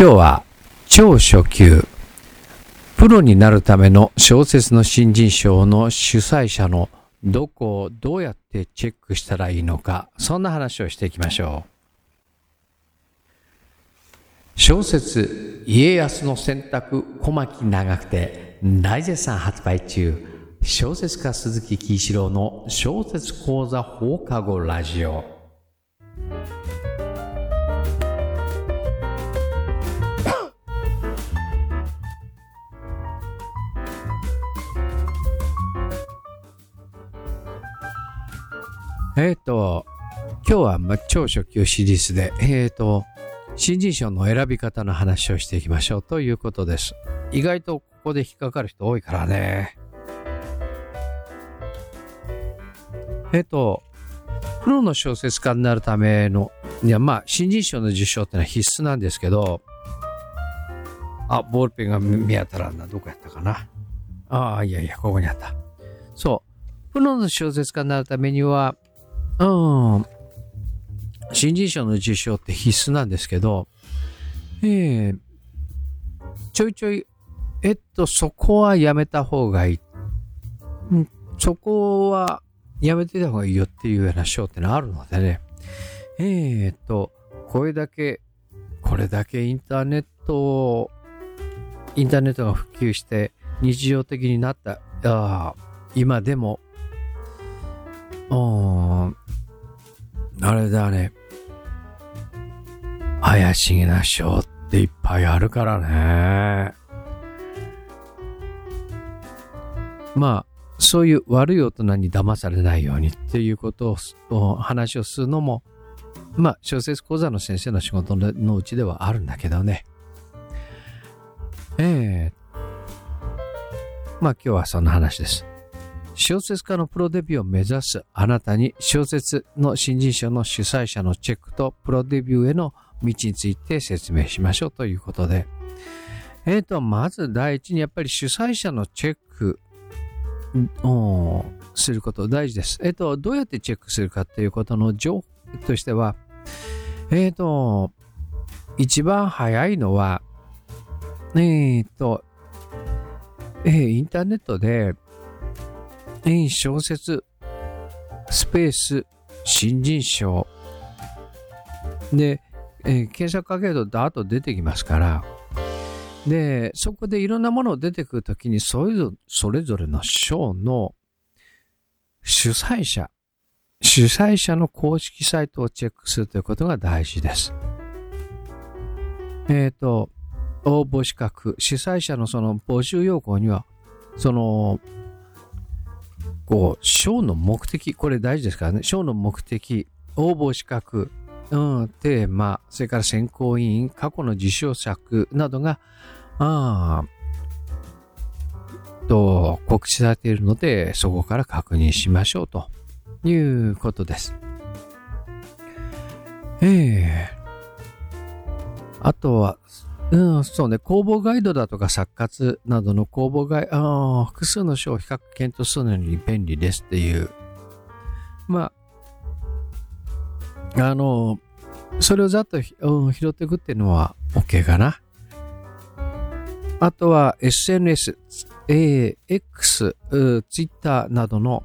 今日は超初級プロになるための小説の新人賞の主催者のどこをどうやってチェックしたらいいのかそんな話をしていきましょう。小説家康の選択小牧長くて大絶賛発売中。小説家鈴木喜一郎の小説講座放課後ラジオ。えっ、と、今日はま超初級シリーズで、えっ、と、新人賞の選び方の話をしていきましょうということです。意外とここで引っかかる人多いからね。えっ、と、プロの小説家になるための、いや、まあ、新人賞の受賞ってのは必須なんですけど、あ、ボールペンが見当たらんな。どこやったかな。ああ、いやいや、ここにあった。そう。プロの小説家になるためには、うん。新人賞の受賞って必須なんですけど、ええー、ちょいちょい、えっと、そこはやめた方がいい。うん、そこはやめてた方がいいよっていうような賞ってのあるのでね。えー、っと、これだけ、これだけインターネットをインターネットが普及して日常的になった、あ今でも、うん、あれだね。怪しげな賞っていっぱいあるからね。まあ、そういう悪い大人に騙されないようにっていうことを、話をするのも、まあ、小説講座の先生の仕事のうちではあるんだけどね。ええー、まあ今日はそんな話です。小説家のプロデビューを目指すあなたに小説の新人賞の主催者のチェックとプロデビューへの道について説明しましょうということで。えっ、ー、と、まず第一にやっぱり主催者のチェックをすること大事です。えっ、ー、と、どうやってチェックするかということの情報としては、えっ、ー、と、一番早いのは、えっ、と、えー、インターネットで、小説、スペース、新人賞。で、えー、検索かけるとダーッと出てきますから、で、そこでいろんなものが出てくるときに、それぞれそれぞれの賞の主催者、主催者の公式サイトをチェックするということが大事です。えっ、ー、と、応募資格、主催者のその募集要項には、そのこう、賞の目的、これ大事ですからね、賞の目的、応募資格、うん、テーマ、それから選考委員、過去の受賞作などが、あと、告知されているので、そこから確認しましょうということです。ええー、あとは、うん、そうね、公募ガイドだとか作活などの公募ガイド、複数の書を比較検討するのに便利ですっていう。まあ、あの、それをざっと、うん、拾っていくっていうのは OK かな。あとは SNS、えー、X、Twitter などの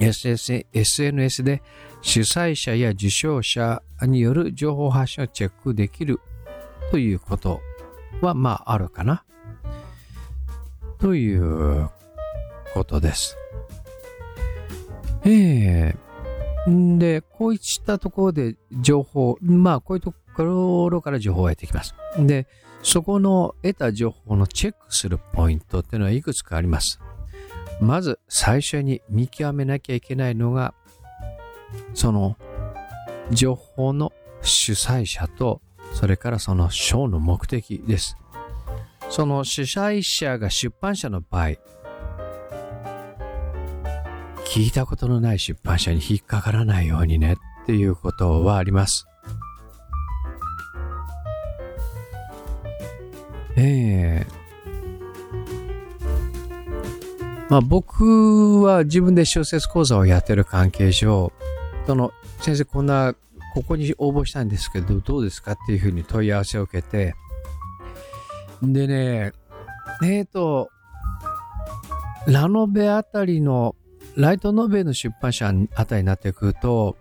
SNS で主催者や受賞者による情報発信をチェックできるということは、まあ、あるかな。ということです。ええー、で、こういったところで情報、まあ、こういうところから情報を得てきます。で、そこの得た情報のチェックするポイントっていうのはいくつかあります。まず最初に見極めなきゃいけないのが、その情報の主催者とそれからその賞の目的です。その主催者が出版社の場合、聞いたことのない出版社に引っかからないようにねっていうことはあります。ええまあ僕は自分で小説講座をやってる関係上、その先生こんなここに応募したんですけど、どうですかっていうふうに問い合わせを受けて、でね、えっ、ー、と、ラノベあたりの、ライトノベの出版社あたりになってくると、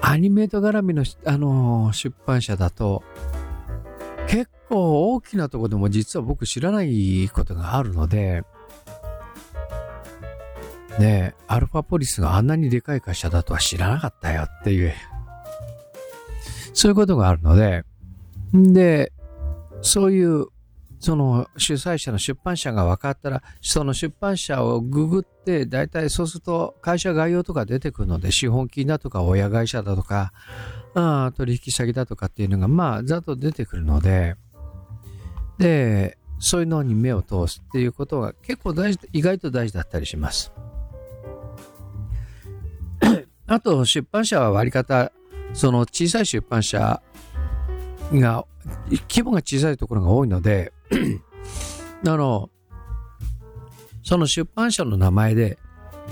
アニメート絡みの、あのー、出版社だと、結構大きなとこでも実は僕知らないことがあるので、ねアルファポリスがあんなにでかい会社だとは知らなかったよっていう、そういうことがあるので、で、そういうその主催者の出版社が分かったら、その出版社をググって、大体そうすると会社概要とか出てくるので、資本金だとか親会社だとか、あ取引先だとかっていうのが、まあ、ざっと出てくるので、で、そういうのに目を通すっていうことが結構大事、意外と大事だったりします。あと、出版社は割り方、その小さい出版社が、規模が小さいところが多いので、あの、その出版社の名前で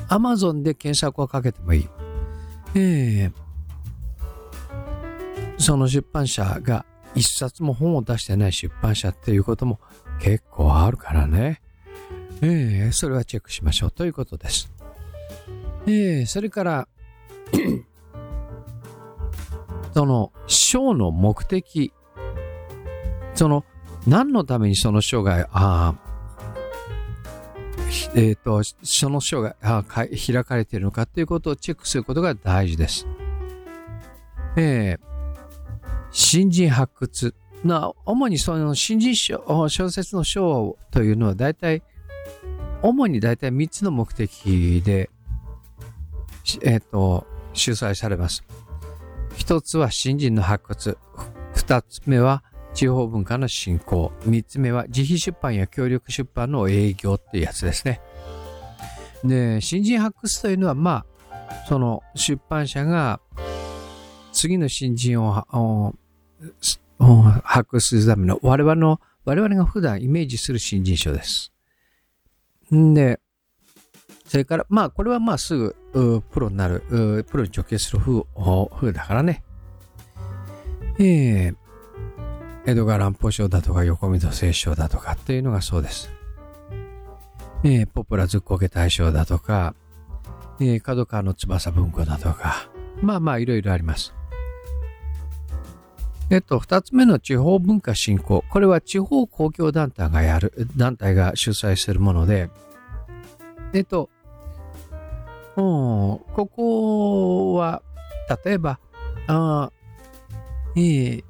Amazon で検索をかけてもいい。えー、その出版社が一冊も本を出してない出版社っていうことも結構あるからね。えー、それはチェックしましょうということです。えー、それからその章の目的、その何のためにその章が、あえっ、ー、と、その章があ開かれているのかということをチェックすることが大事です。えー、新人発掘。な、主にその新人小小説の章というのは大体、主に大体3つの目的で、えっ、ー、と、主催されます。一つは新人の発掘。二つ目は地方文化の振興。三つ目は自費出版や協力出版の営業っていうやつですね。で、新人発掘というのは、まあ、その出版社が次の新人を発掘するための我々の、我々が普段イメージする新人賞です。んで、それから、まあ、これはまあすぐ、プロになる、プロに直結する風、風だからね。えー、江戸川乱歩賞だとか横溝正賞だとかっていうのがそうです。えー、ポプラズッコケ大賞だとか、えー、角川の翼文庫だとか、まあまあいろいろあります。えっと、二つ目の地方文化振興。これは地方公共団体がやる、団体が主催するもので、えっと、うんここは、例えば、あえー、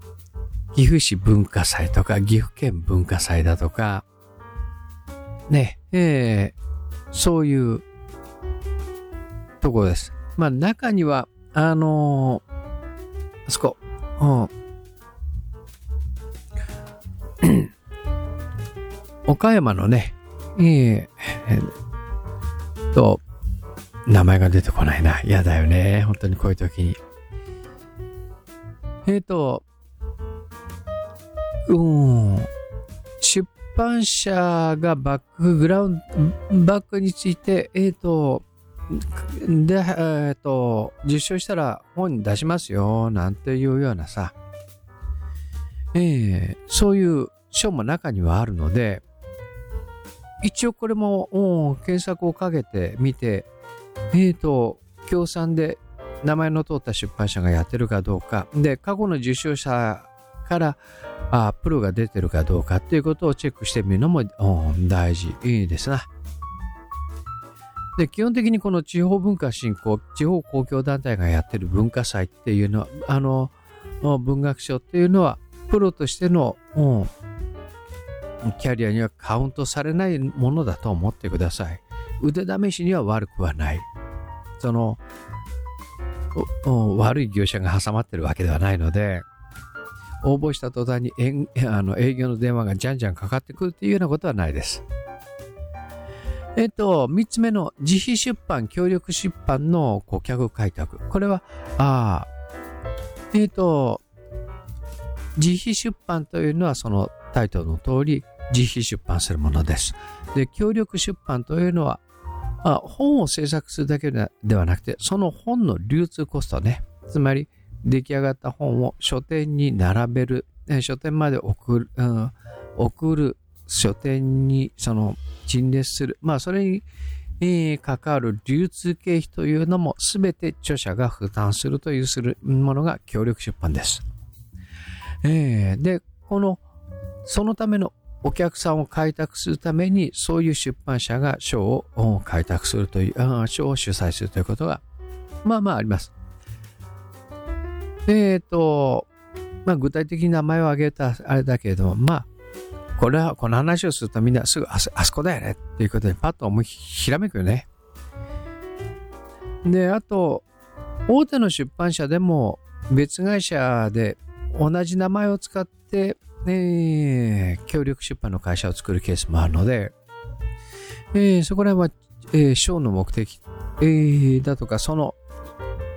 岐阜市文化祭とか、岐阜県文化祭だとか、ね、えー、そういうところです。まあ中には、あのー、あそこ、うん、岡山のね、えー、えー、と、名前が出てこないな。嫌だよね。本当にこういう時に。えっ、ー、と、うん、出版社がバックグラウンド、バックについて、えっ、ー、と、で、えっ、ー、と、受賞したら本に出しますよ、なんていうようなさ、えー、そういう賞も中にはあるので、一応これも検索をかけてみて、えっ、ー、と、協賛で名前の通った出版社がやってるかどうか、で、過去の受賞者からあプロが出てるかどうかっていうことをチェックしてみるのも大事ですな。で、基本的にこの地方文化振興、地方公共団体がやってる文化祭っていうのは、あの、文学賞っていうのは、プロとしての、キャリアにはカウントされないものだと思ってください。腕試しには悪くはない。その、悪い業者が挟まってるわけではないので、応募した途端にあの営業の電話がじゃんじゃんかかってくるっていうようなことはないです。えっと、三つ目の自費出版、協力出版の顧客開拓。これは、ああ、えっと、自費出版というのはそのタイトルの通り自費出版するものです。で、協力出版というのは、あ本を制作するだけではなくて、その本の流通コストね。つまり、出来上がった本を書店に並べる、書店まで送る、うん、送る、書店にその陳列する。まあ、それに、えー、関わる流通経費というのも全て著者が負担するというするものが協力出版です。えー、で、この、そのためのお客さんを開拓するために、そういう出版社が賞を開拓するという、賞を主催するということが、まあまああります。でえっ、ー、と、まあ具体的に名前を挙げたあれだけれども、まあ、これは、この話をするとみんなすぐあそあそこだよねっていうことでパッと思いひらめくよね。で、あと、大手の出版社でも別会社で同じ名前を使って、えー、協力出版の会社を作るケースもあるので、えー、そこら辺は、えー、賞の目的、えー、だとか、その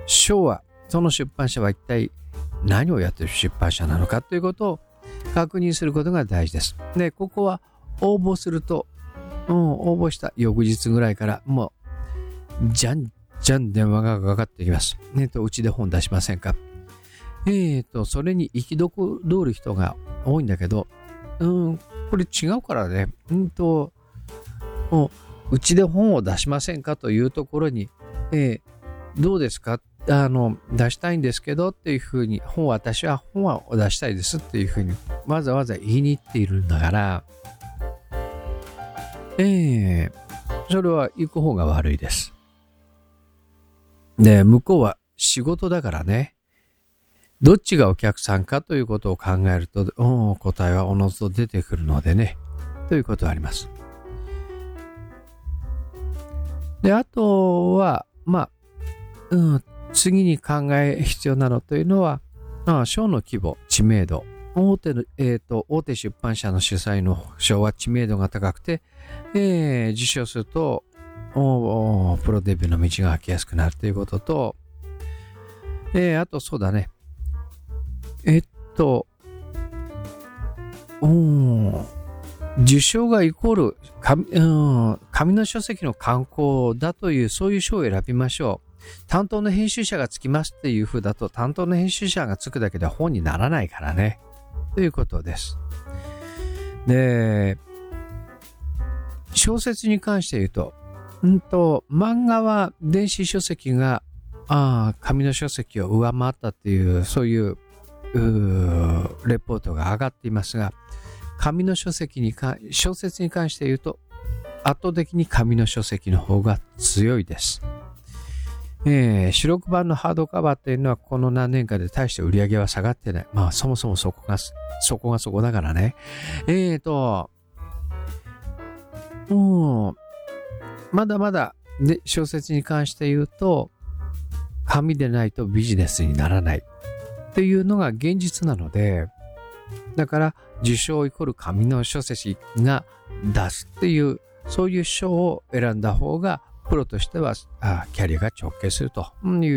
賞は、その出版社は一体何をやってる出版社なのかということを確認することが大事です。で、ここは応募すると、うん、応募した翌日ぐらいからもう、じゃんじゃん電話がかかってきます。えっ、ー、と、うちで本出しませんかえっ、ー、と、それに憤る人が多いんだけど、うん、これ違うからね、うんと、うちで本を出しませんかというところに、えー、どうですか？あの、出したいんですけどっていうふうに、本私は本を出したいですっていうふうに、わざわざ言いに行っているんだから、ええー、それは行く方が悪いです。で、向こうは仕事だからね、どっちがお客さんかということを考えると、答えはおのずと出てくるのでね、ということはあります。で、あとは、まあ、うん、次に考え必要なのというのは、ああ賞の規模、知名度。大手の、えーと、大手出版社の主催の賞は知名度が高くて、えー、受賞するとおプロデビューの道が開きやすくなるということと、えー、あとそうだね。えっと、うん受賞がイコール紙,、うん、紙の書籍の観光だというそういう賞を選びましょう。担当の編集者がつきますっていう風だと、担当の編集者がつくだけで本にならないからね。ということです。で、小説に関して言うと、うんと、漫画は電子書籍が、ああ紙の書籍を上回ったっていう、そういうレポートが上がっていますが、紙の書籍にか、小説に関して言うと、圧倒的に紙の書籍の方が強いです。えー、白黒版のハードカバーっていうのはこの何年かで大して売り上げは下がってない。まあそもそもそこが、そこがそこだからね。えーと、もう、まだまだ、で、小説に関して言うと、紙でないとビジネスにならないっていうのが現実なので、だから受賞イコール紙の書籍が出すっていう、そういう賞を選んだ方がプロとしてはあキャリアが直結するとい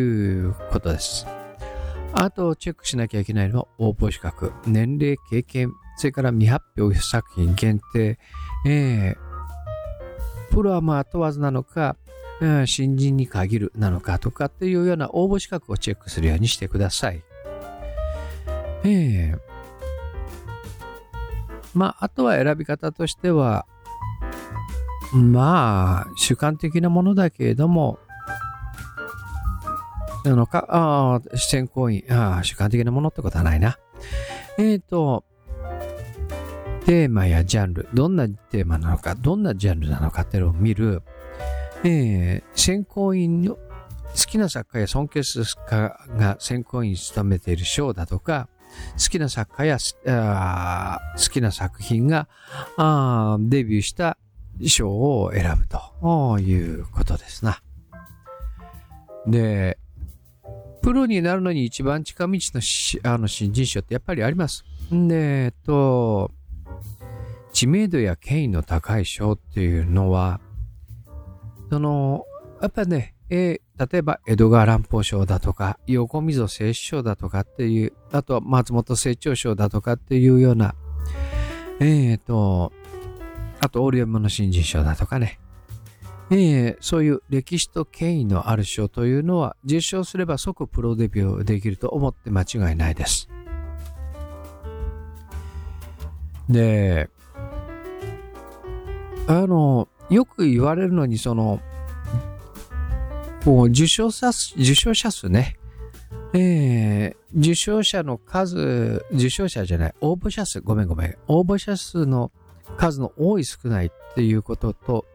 うことです。あとチェックしなきゃいけないのは応募資格、年齢、経験、それから未発表作品限定、えー、プロはまあ問わずなのか、新人に限るなのかとかっていうような応募資格をチェックするようにしてください。えー、まあ、あとは選び方としては、まあ、主観的なものだけれども、あのか、ああ、選考員、ああ、主観的なものってことはないな。えっ、ー、と、テーマやジャンル、どんなテーマなのか、どんなジャンルなのかっていうのを見る、えー、選考員の好きな作家や尊敬する作家が選考員に務めている賞だとか、好きな作家や好きな作品がデビューした賞を選ぶということですな。で、プロになるのに一番近道のあの新人賞ってやっぱりあります。で、えっと、知名度や権威の高い賞っていうのは、その、やっぱね、えー、例えば江戸川乱歩賞だとか、横溝正史賞だとかっていう、あとは松本清張賞だとかっていうような、えっ、ー、と、あと、オリオンの新人賞だとかね。えー、そういう歴史と権威のある賞というのは受賞すれば即プロデビューできると思って間違いないです。で、あの、よく言われるのに、その、こう受賞者受賞者数ね、えー、受賞者の数、受賞者じゃない、応募者数、ごめんごめん、応募者数の数の多い少ないっていうことと、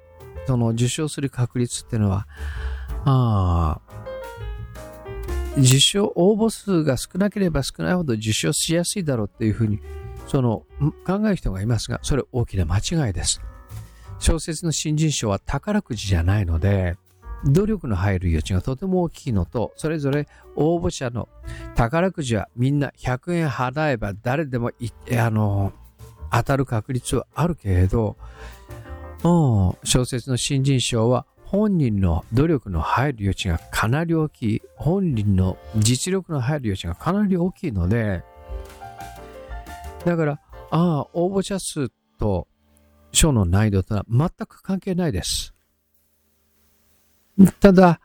その受賞する確率っていうのは、あ受賞、応募数が少なければ少ないほど受賞しやすいだろうっていうふうに、その考える人がいますが、それ大きな間違いです。小説の新人賞は宝くじじゃないので、努力の入る余地がとても大きいのと、それぞれ応募者の宝くじはみんな100円払えば誰でもあの、当たる確率はあるけれど、小説の新人賞は本人の努力の入る余地がかなり大きい。本人の実力の入る余地がかなり大きいので、だから、ああ、応募者数と賞の難易度とは全く関係ないです。ただ、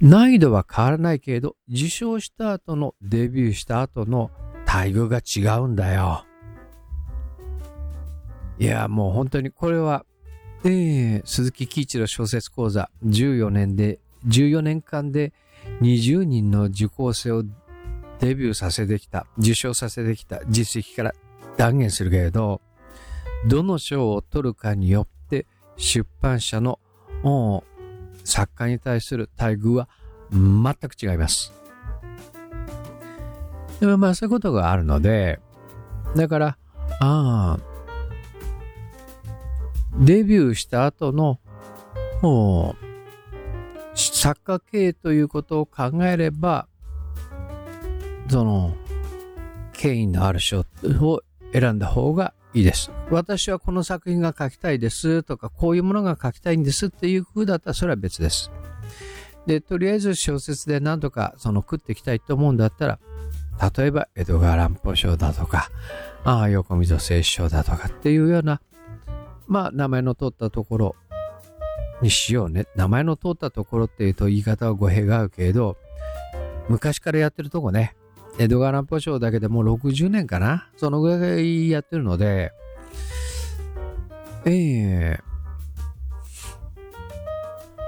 難易度は変わらないけれど、受賞した後のデビューした後の待遇が違うんだよ。いや、もう本当にこれはえー、鈴木喜一郎小説講座14年で、14年間で20人の受講生をデビューさせてきた、受賞させてきた実績から断言するけれど、どの賞を取るかによって出版社の作家に対する待遇は全く違います。でもまあそういうことがあるので、だから、ああ、デビューした後の、もう、作家系ということを考えれば、その、権威のある賞を選んだ方がいいです。私はこの作品が書きたいですとか、こういうものが書きたいんですっていう風だったらそれは別です。で、とりあえず小説で何とかその食っていきたいと思うんだったら、例えば江戸川乱歩賞だとか、ああ、横溝正史賞だとかっていうようなまあ、名前の通ったところにしようね。名前の通ったところっていうと言い方は語弊があるけれど、昔からやってるとこね、江戸川乱歩賞だけでもう60年かな？そのぐらいやってるので、ええ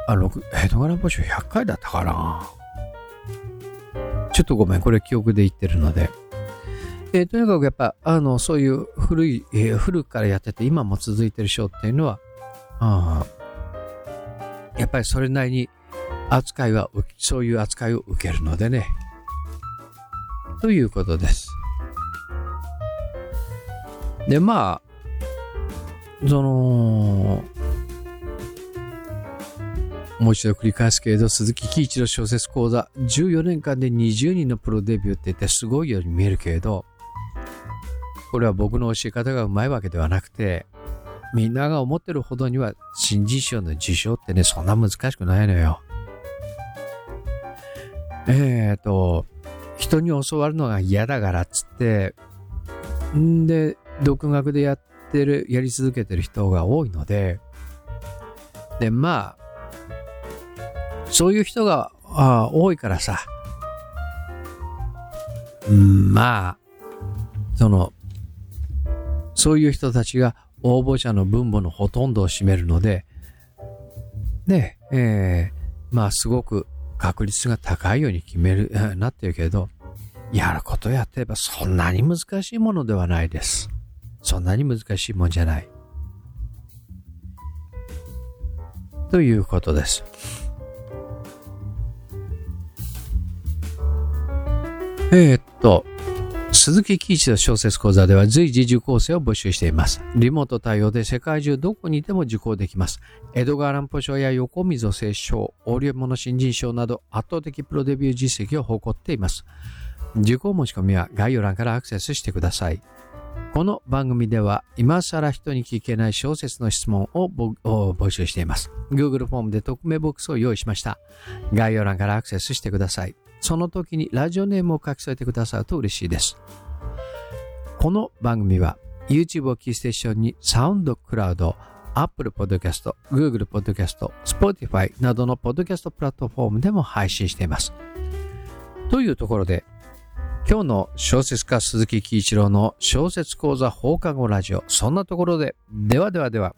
ー、あ、6、江戸川乱歩賞100回だったかな？ちょっとごめん、これ記憶で言ってるので。えー、とにかくやっぱ、あの、そういう古い、えー、古くからやってて今も続いてるショーっていうのは、あやっぱりそれなりに扱いは、そういう扱いを受けるのでね。ということです。で、まあ、その、もう一度繰り返すけれど、鈴木喜一の小説講座、14年間で20人のプロデビューって言ってすごいように見えるけれど、これは僕の教え方がうまいわけではなくて、みんなが思ってるほどには新人賞の受賞ってね、そんな難しくないのよ。えっ、ー、と、人に教わるのが嫌だからっつって、んで、独学でやってる、やり続けてる人が多いので、で、まあ、そういう人があ多いからさ、うん、まあ、その、そういう人たちが応募者の分母のほとんどを占めるので、ね、えー、まあすごく確率が高いように決める、なってるけど、やることやってればそんなに難しいものではないです。そんなに難しいもんじゃない。ということです。えー、っと、鈴木喜一の小説講座では随時受講生を募集しています。リモート対応で世界中どこにいても受講できます。江戸川乱歩賞や横溝正賞、大流物新人賞など圧倒的プロデビュー実績を誇っています。受講申し込みは概要欄からアクセスしてください。この番組では今更人に聞けない小説の質問を募集しています。Google フォームで匿名ボックスを用意しました。概要欄からアクセスしてください。その時にラジオネームを書き添えてくださると嬉しいです。この番組は YouTube をキーステーションにサウンドクラウド、Apple Podcast、Google Podcast、Spotify などのポッドキャストプラットフォームでも配信しています。というところで、今日の小説家鈴木喜一郎の小説講座放課後ラジオ。そんなところで。ではではでは。